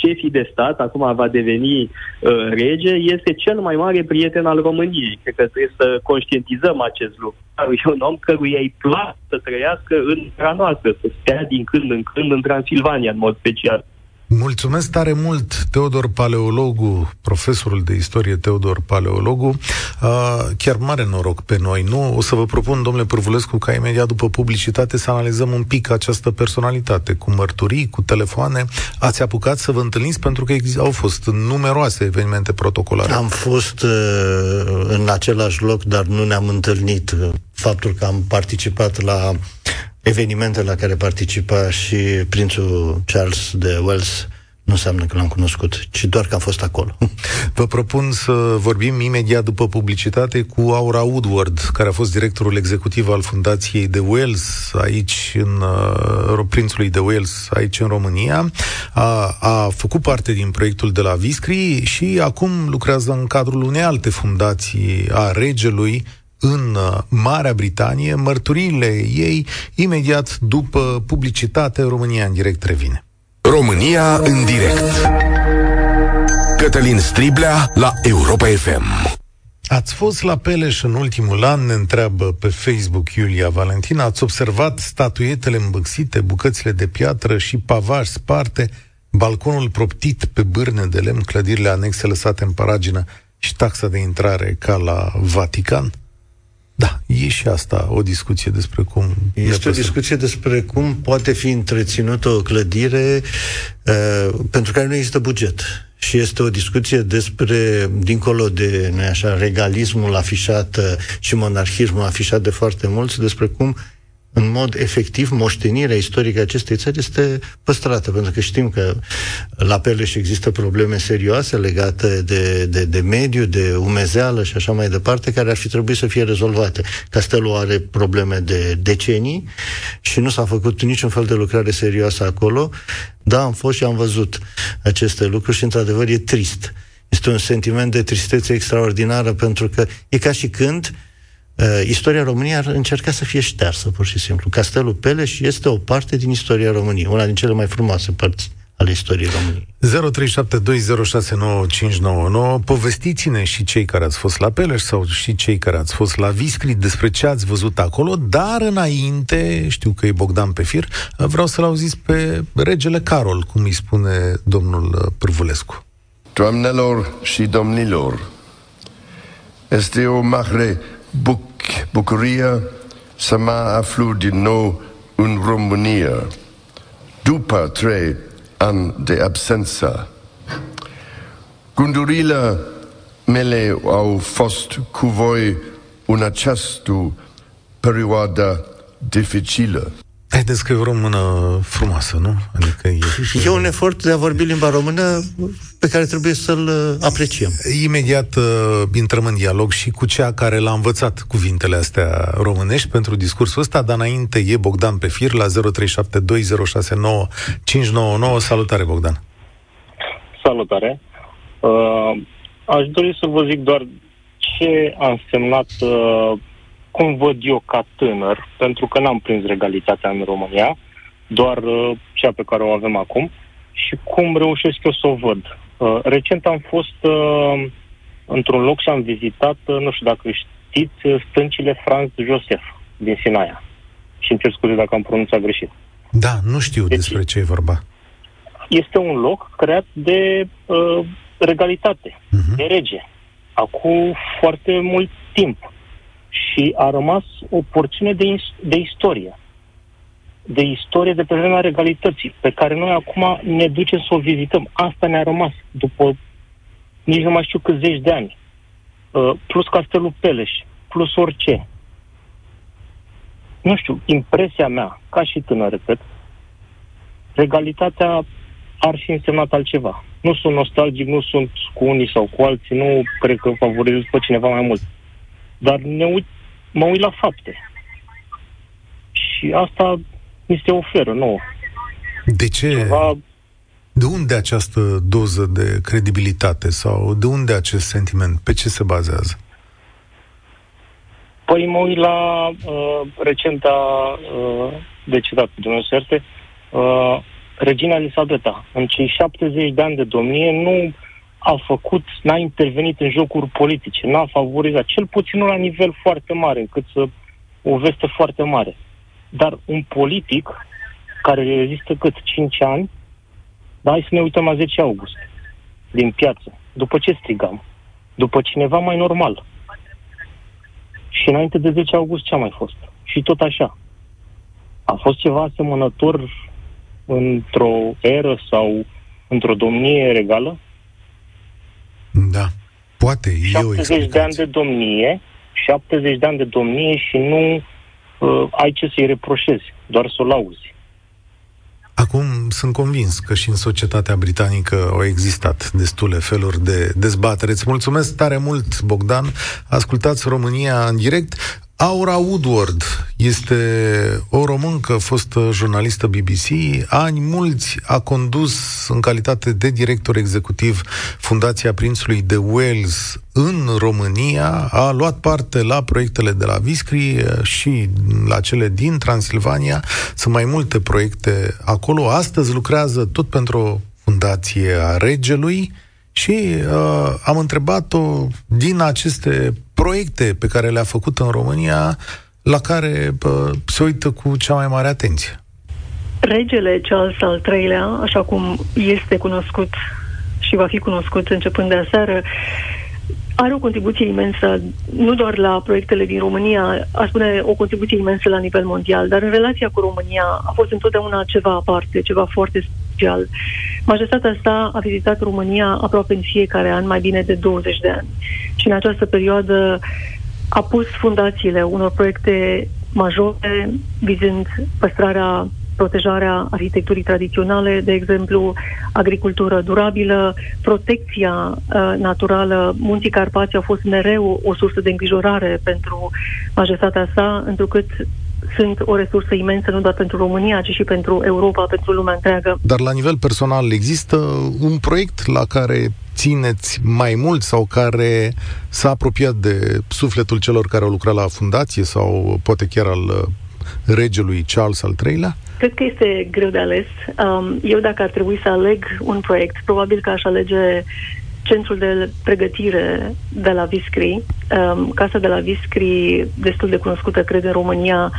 șefii de stat, acum va deveni uh, rege, este cel mai mare prieten al României. Cred că trebuie să conștientizăm acest lucru. E un om căruia îi place să trăiască în țara noastră, să stea din când în când în Transilvania, în mod special. Mulțumesc tare mult, Teodor Paleologu, profesorul de istorie Teodor Paleologu. Uh, chiar mare noroc pe noi, nu? O să vă propun, domnule Pârvulescu, ca imediat după publicitate să analizăm un pic această personalitate, cu mărturii, cu telefoane. Ați apucat să vă întâlniți pentru că au fost numeroase evenimente protocolare. Am fost uh, în același loc, dar nu ne-am întâlnit. Faptul că am participat la evenimente la care participa și prințul Charles de Wales nu înseamnă că l-am cunoscut, ci doar că am fost acolo. (laughs) Vă propun să vorbim imediat după publicitate cu Aura Woodward, care a fost directorul executiv al Fundației de Wales, aici în uh, Prințului de Wales, aici în România. A, a făcut parte din proiectul de la Viscri și acum lucrează în cadrul unei alte fundații a regelui, în uh, Marea Britanie, mărturiile ei imediat după publicitate România în direct revine. România în direct. Cătălin Striblea la Europa FM. Ați fost la Peleș în ultimul an, ne întreabă pe Facebook Iulia Valentina. Ați observat statuietele îmbăxite, bucățile de piatră și pavaj sparte, balconul proptit pe bârne de lemn, clădirile anexe lăsate în paragină și taxa de intrare ca la Vatican? Da, e și asta o discuție despre cum... Este o discuție despre cum poate fi întreținută o clădire uh, pentru care nu există buget. Și este o discuție despre, dincolo de, nu așa, regalismul afișat uh, și monarhismul afișat de foarte mulți, despre cum în mod efectiv, moștenirea istorică a acestei țări este păstrată, pentru că știm că la Peleș există probleme serioase legate de, de, de mediu, de umezeală și așa mai departe, care ar fi trebuit să fie rezolvate. Castelul are probleme de decenii și nu s-a făcut niciun fel de lucrare serioasă acolo. Da, am fost și am văzut aceste lucruri și, într-adevăr, e trist. Este un sentiment de tristețe extraordinară, pentru că e ca și când uh, istoria României ar încerca să fie ștearsă, pur și simplu. Castelul Peleș este o parte din istoria României, una din cele mai frumoase părți ale istoriei României. 0372069599 Povestiți-ne și cei care ați fost la Peleș sau și cei care ați fost la Viscri despre ce ați văzut acolo, dar înainte, știu că e Bogdan pe fir, vreau să-l auziți pe regele Carol, cum îi spune domnul Pârvulescu. Doamnelor și domnilor, este o mare buc- bucurie să mă aflu din nou în România, după trei ani de absență. Gândurile mele au fost cu voi în această perioadă dificilă. Haideți că e o română frumoasă, nu? Adică e... E un efort de a vorbi limba română pe care trebuie să-l uh, apreciem. Imediat uh, intrăm în dialog și cu cea care l-a învățat cuvintele astea românești pentru discursul ăsta, dar înainte e Bogdan pe fir la 0372069599. Salutare, Bogdan! Salutare! Uh, aș dori să vă zic doar ce a însemnat, uh, cum văd eu ca tânăr, pentru că n-am prins regalitatea în România, doar uh, cea pe care o avem acum, și cum reușesc eu să o văd. Uh, recent am fost uh, într-un loc și am vizitat, uh, nu știu dacă știți, uh, stâncile Franz Josef din Sinaia. Și îmi cer scuze dacă am pronunțat greșit. Da, nu știu Deci- despre ce e vorba. Este un loc creat de uh, regalitate, Mhm. de rege, acum foarte mult timp. Și a rămas o porțiune de, is- de istorie. De istorie de pe vremea regalității, pe care noi acum ne ducem să o vizităm. Asta ne-a rămas după nici nu mai știu câți zeci de ani. Uh, plus Castelul Peleș, plus orice. Nu știu, impresia mea, ca și tânăr, repet, regalitatea ar fi însemnat altceva. Nu sunt nostalgic, nu sunt cu unii sau cu alții, nu cred că favorizez pe cineva mai mult. Dar ne uit, mă uit la fapte. Și asta mi se oferă nouă. De ce? Ceva, De unde această doză de credibilitate sau de unde acest sentiment? Pe ce se bazează? păi mă uit la uh, recenta uh, decedat pe Dumnezeu Serte, uh, Regina Elisabeta. În cei 70 de ani de domnie nu a făcut, n-a intervenit în jocuri politice, n-a favorizat, cel puțin nu la nivel foarte mare, încât să o veste foarte mare. Dar un politic care rezistă cât 5 ani, dar hai să ne uităm la 10 august, din piață. După ce strigam? După cineva mai normal. Și înainte de 10 august ce a mai fost? Și tot așa. A fost ceva asemănător într-o eră sau într-o domnie regală? Da. Poate, e o 70 de ani explicație. de domnie, 70 de ani de domnie și nu uh, ai ce să-i reproșezi, doar să o lauzi. Acum sunt convins că și în societatea britanică au existat destule feluri de dezbatere. Îți mulțumesc tare mult, Bogdan. Ascultați România în direct. Aura Woodward este o româncă, fostă jurnalistă BBC. Ani mulți a condus în calitate de director executiv Fundația Prințului de Wales în România. A luat parte la proiectele de la Viscri eh, și la cele din Transilvania. Sunt mai multe proiecte acolo. Astăzi lucrează tot pentru o fundație a regelui și uh, am întrebat-o din aceste proiecte pe care le-a făcut în România, la care uh, se uită cu cea mai mare atenție. Regele Charles al III-lea, așa cum este cunoscut și va fi cunoscut începând de aseară, are o contribuție imensă, nu doar la proiectele din România, aș spune o contribuție imensă la nivel mondial, dar în relația cu România a fost întotdeauna ceva aparte, ceva foarte special. Majestatea sa a vizitat România aproape în fiecare an, mai bine de 20 de ani. Și în această perioadă a pus fundațiile unor proiecte majore vizând păstrarea protejarea arhitecturii tradiționale, de exemplu, agricultură durabilă, protecția uh, naturală. Munții Carpați au fost mereu o sursă de îngrijorare pentru majestatea sa, întrucât sunt o resursă imensă nu doar pentru România, ci și pentru Europa, pentru lumea întreagă. Dar la nivel personal există un proiect la care țineți mai mult sau care s-a apropiat de sufletul celor care au lucrat la fundație sau poate chiar al uh, regelui Charles al III-lea? Cred că este greu de ales. Um, eu, dacă ar trebui să aleg un proiect, probabil că aș alege centrul de pregătire de la Viscri, um, casa de la Viscri, destul de cunoscută, cred, în România,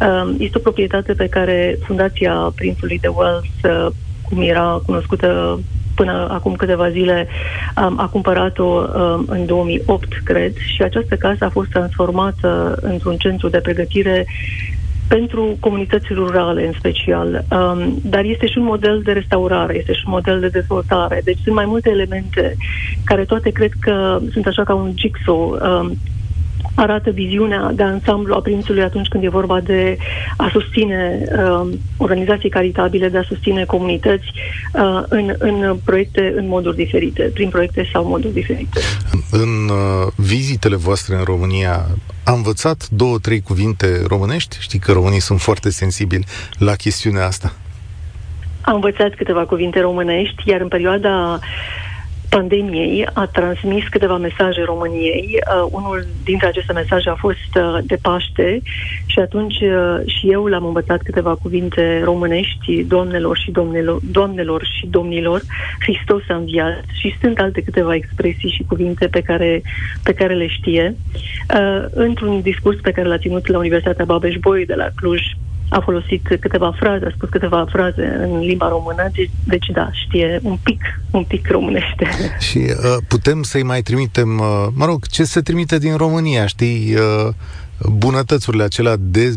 um, este o proprietate pe care Fundația Prințului de Wales, uh, cum era cunoscută până acum câteva zile, um, a cumpărat-o um, în 2008, cred, și această casă a fost transformată într-un centru de pregătire pentru comunități rurale în special, um, dar este și un model de restaurare, este și un model de dezvoltare. Deci sunt mai multe elemente care toate cred că sunt așa ca un jigsaw um, arată viziunea de ansamblu a prințului atunci când e vorba de a susține uh, organizații caritabile, de a susține comunități uh, în, în proiecte în moduri diferite, prin proiecte sau moduri diferite. În uh, vizitele voastre în România am învățat două, trei cuvinte românești? Știi că românii sunt foarte sensibili la chestiunea asta. Am învățat câteva cuvinte românești, iar în perioada pandemiei a transmis câteva mesaje României. Uh, unul dintre aceste mesaje a fost uh, de Paște și atunci uh, și eu l-am învățat câteva cuvinte românești, doamnelor și domnilor, doamnelor și domnilor, Hristos a înviat și sunt alte câteva expresii și cuvinte pe care, pe care le știe. Uh, într-un discurs pe care l-a ținut la Universitatea Babeș-Bolyai de la Cluj, a folosit câteva fraze, a spus câteva fraze în limba română, deci, deci da, știe un pic, un pic românește. (laughs) Și uh, putem să-i mai trimitem, uh, mă rog, ce se trimite din România, știi, uh, bunătățurile acelea de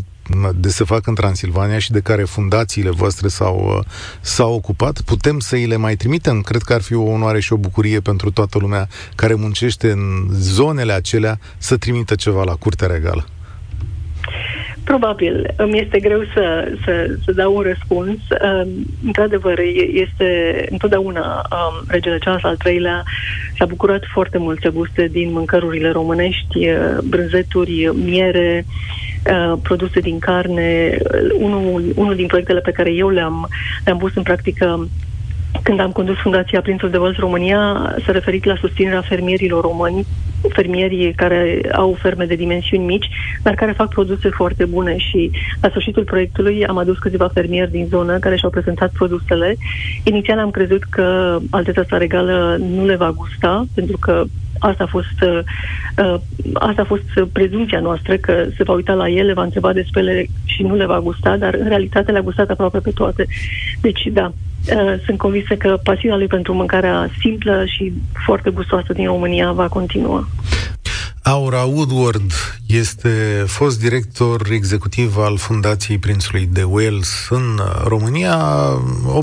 de se fac în Transilvania și de care fundațiile voastre s-au, uh, s-au ocupat, putem să îi le mai trimitem? Cred că ar fi o onoare și o bucurie pentru toată lumea care muncește în zonele acelea să trimită ceva la Curtea Regală. Probabil. Îmi este greu să, să, să dau un răspuns. Um, într-adevăr, este întotdeauna um, regele Charles al III-lea s-a bucurat foarte mult să guste din mâncărurile românești, uh, brânzeturi, miere, uh, produse din carne. Unul, unul din proiectele pe care eu le-am, le-am pus în practică când am condus Fundația Prințul de Vălț România, s-a referit la susținerea fermierilor români, fermierii care au ferme de dimensiuni mici, dar care fac produse foarte bune și la sfârșitul proiectului am adus câțiva fermieri din zonă care și-au prezentat produsele. Inițial am crezut că Alteța sa regală nu le va gusta, pentru că asta a fost, uh, asta a fost prezumția noastră, că se va uita la ele, va întreba despre ele și nu le va gusta, dar în realitate le-a gustat aproape pe toate. Deci, da, Uh, sunt convinsă că pasiunea lui pentru mâncarea simplă și foarte gustoasă din România va continua. Aura Woodward este fost director executiv al Fundației Prințului de Wales în România, o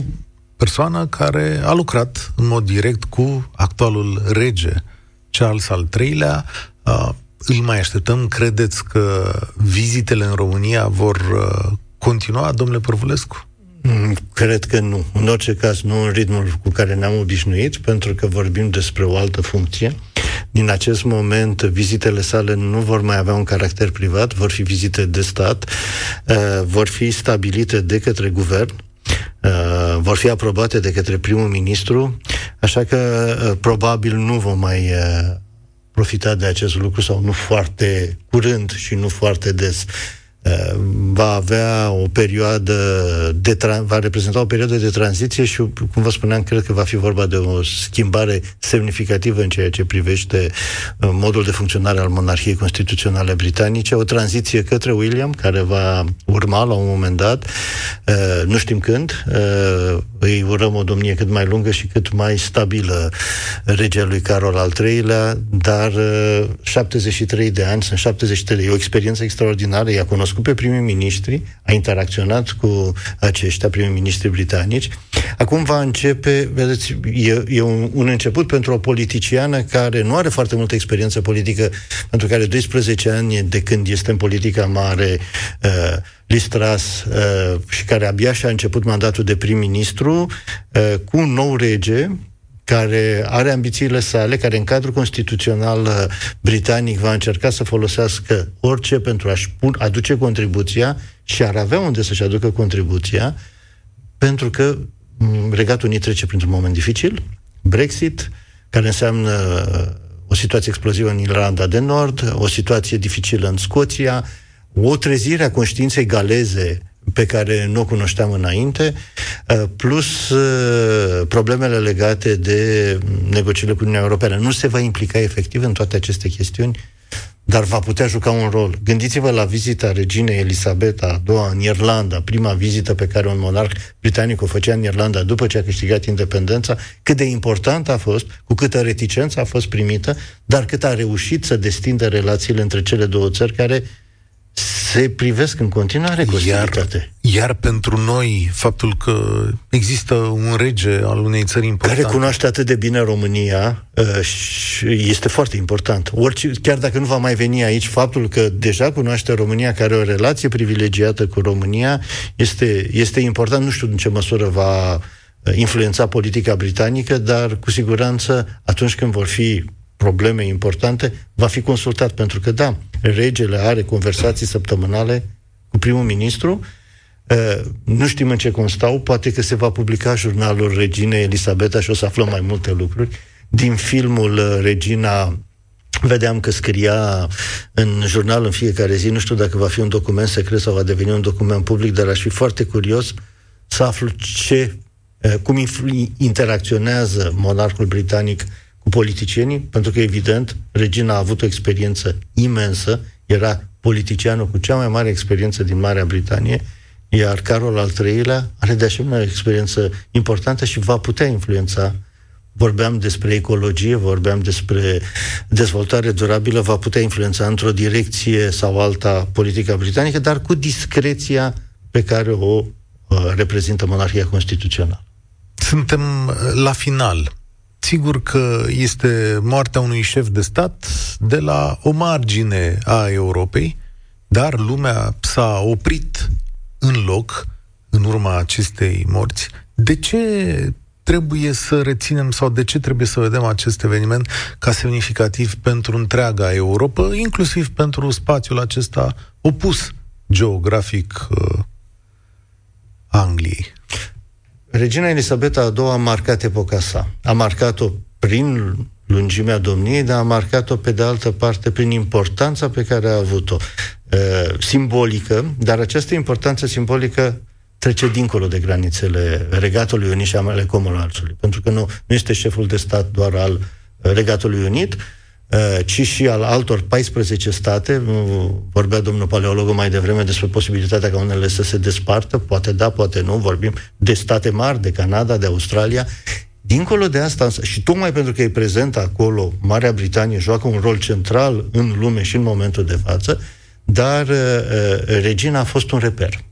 persoană care a lucrat în mod direct cu actualul rege Charles al III-lea. Uh, îl mai așteptăm? Credeți că vizitele în România vor uh, continua, domnule Părvulescu? Mm, cred că nu. În orice caz, nu în ritmul cu care ne-am obișnuit, pentru că vorbim despre o altă funcție. Din acest moment, vizitele sale nu vor mai avea un caracter privat, vor fi vizite de stat, uh, vor fi stabilite de către guvern, uh, vor fi aprobate de către primul ministru, așa că uh, probabil nu vom mai profita de acest lucru sau nu foarte curând și nu foarte des. Uh, va avea o perioadă de tra- va reprezenta o perioadă de tranziție și, cum vă spuneam, cred că va fi vorba de o schimbare semnificativă în ceea ce privește uh, modul de funcționare al monarhiei constituționale britanice, o tranziție către William, care va urma la un moment dat, uh, nu știm când, îi urăm o domnie cât mai lungă și cât mai stabilă regelui Carol al III-lea, dar 73 de ani, sunt 73 de e o experiență extraordinară, i-a cunoscut pe primii miniștri, a interacționat cu aceștia, primii miniștri britanici. Acum va începe, vedeți, e, e un, un început pentru o politiciană care nu are foarte multă experiență politică, pentru care 12 ani de când este în politica mare, uh, Listras, uh, și care abia și-a început mandatul de prim-ministru, uh, cu un nou rege, care are ambițiile sale, care în cadrul constituțional uh, britanic va încerca să folosească orice pentru a-și pun, aduce contribuția și ar avea unde să-și aducă contribuția, pentru că mm, Regatul Unit trece printr-un moment dificil, Brexit, care înseamnă uh, o situație explozivă în Irlanda de Nord, o situație dificilă în Scoția, o trezire a conștiinței galeze pe care nu o cunoșteam înainte, uh, plus uh, problemele legate de negocierile cu Uniunea Europeană. Nu se va implica efectiv în toate aceste chestiuni, dar va putea juca un rol. Gândiți-vă la vizita reginei Elisabeta a doua în Irlanda, prima vizită pe care un monarh britanic o făcea în Irlanda după ce a câștigat independența, cât de importantă a fost, cu câtă reticență a fost primită, dar cât a reușit să destindă relațiile între cele două țări care se privesc în continuare cu iar, iar pentru noi, faptul că există un rege al unei țări importante... Care cunoaște atât de bine România uh, este foarte important. Orice, chiar dacă nu va mai veni aici, faptul că deja cunoaște România, care are o relație privilegiată cu România, este, este important. Nu știu în ce măsură va uh, influența politica britanică, dar cu siguranță atunci când vor fi probleme importante, va fi consultat, pentru că, da, regele are conversații săptămânale cu primul ministru, Uh, nu știm în ce constau, poate că se va publica jurnalul Reginei Elisabeta și o să aflăm mai multe lucruri. Din filmul uh, Regina vedeam că scria în jurnal în fiecare zi, nu știu dacă va fi un document secret sau va deveni un document public, dar aș fi foarte curios să aflu ce, uh, cum interacționează monarhul britanic cu politicienii, pentru că, evident, regina a avut o experiență imensă, era politicianul cu cea mai mare experiență din Marea Britanie, iar Carol al III-lea are de asemenea o experiență importantă și va putea influența vorbeam despre ecologie, vorbeam despre dezvoltare durabilă, va putea influența într-o direcție sau alta politica britanică, dar cu discreția pe care o uh, reprezintă monarhia constituțională. Suntem la final. Sigur că este moartea unui șef de stat de la o margine a Europei, dar lumea s-a oprit în loc în urma acestei morți. De ce trebuie să reținem sau de ce trebuie să vedem acest eveniment ca semnificativ pentru întreaga Europa, inclusiv pentru spațiul acesta opus geografic uh, Angliei? Regina Elisabeta a doua a marcat epoca sa. A marcat-o prin lungimea domniei, dar a marcat-o pe de altă parte prin importanța pe care a avut-o. Uh, simbolică, dar această importanță simbolică trece dincolo de granițele Regatului Unit și ale Commonwealth-ului. Pentru că nu, nu este șeful de stat doar al Regatului Unit, Uh, ci și al altor 14 state. Vorbea domnul paleolog mai devreme despre posibilitatea ca unele să se despartă, poate da, poate nu, vorbim de state mari, de Canada, de Australia. Dincolo de asta, și tocmai pentru că e prezent acolo, Marea Britanie joacă un rol central în lume și în momentul de față, dar uh, uh regina a fost un reper.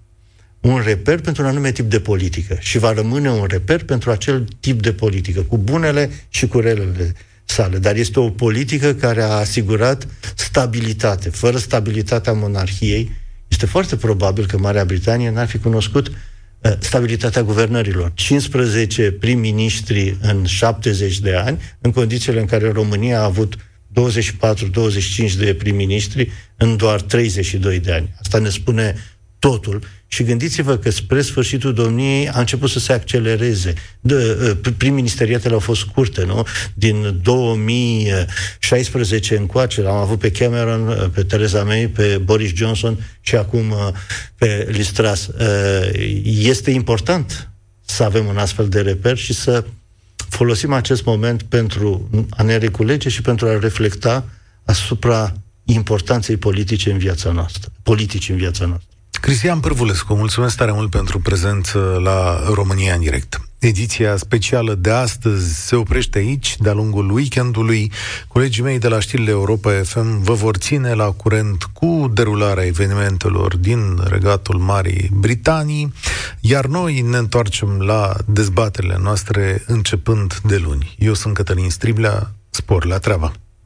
Un reper pentru un anume tip de politică și va rămâne un reper pentru acel tip de politică, cu bunele și cu relele sale, dar este o politică care a asigurat stabilitate. Fără stabilitatea monarhiei, este foarte probabil că Marea Britanie n-ar fi cunoscut uh, stabilitatea guvernărilor. 15 prim-ministri în 70 de ani, în condițiile în care România a avut 24-25 de prim-ministri în doar 32 de ani. Asta ne spune totul și gândiți-vă că spre sfârșitul domniei a început să se accelereze. De, uh, prim-ministeriatele au fost scurte, nu? Din 2016 încoace l-am avut pe Cameron, uh, pe Theresa May, pe Boris Johnson și acum uh, pe Liz Truss. Este important să avem un astfel de reper și să folosim acest moment pentru a ne reculege și pentru a reflecta asupra importanței politice în viața noastră, politici în viața noastră. Cristian Pârvulescu, mulțumesc tare mult pentru prezență la România în direct. Ediția specială de astăzi se oprește aici, de-a lungul weekendului. Colegii mei de la știrile Europa FM vă vor ține la curent cu derularea evenimentelor din regatul Marii Britanii, iar noi ne întoarcem la dezbaterile noastre începând de luni. Eu sunt Cătălin Striblea, spor la treabă!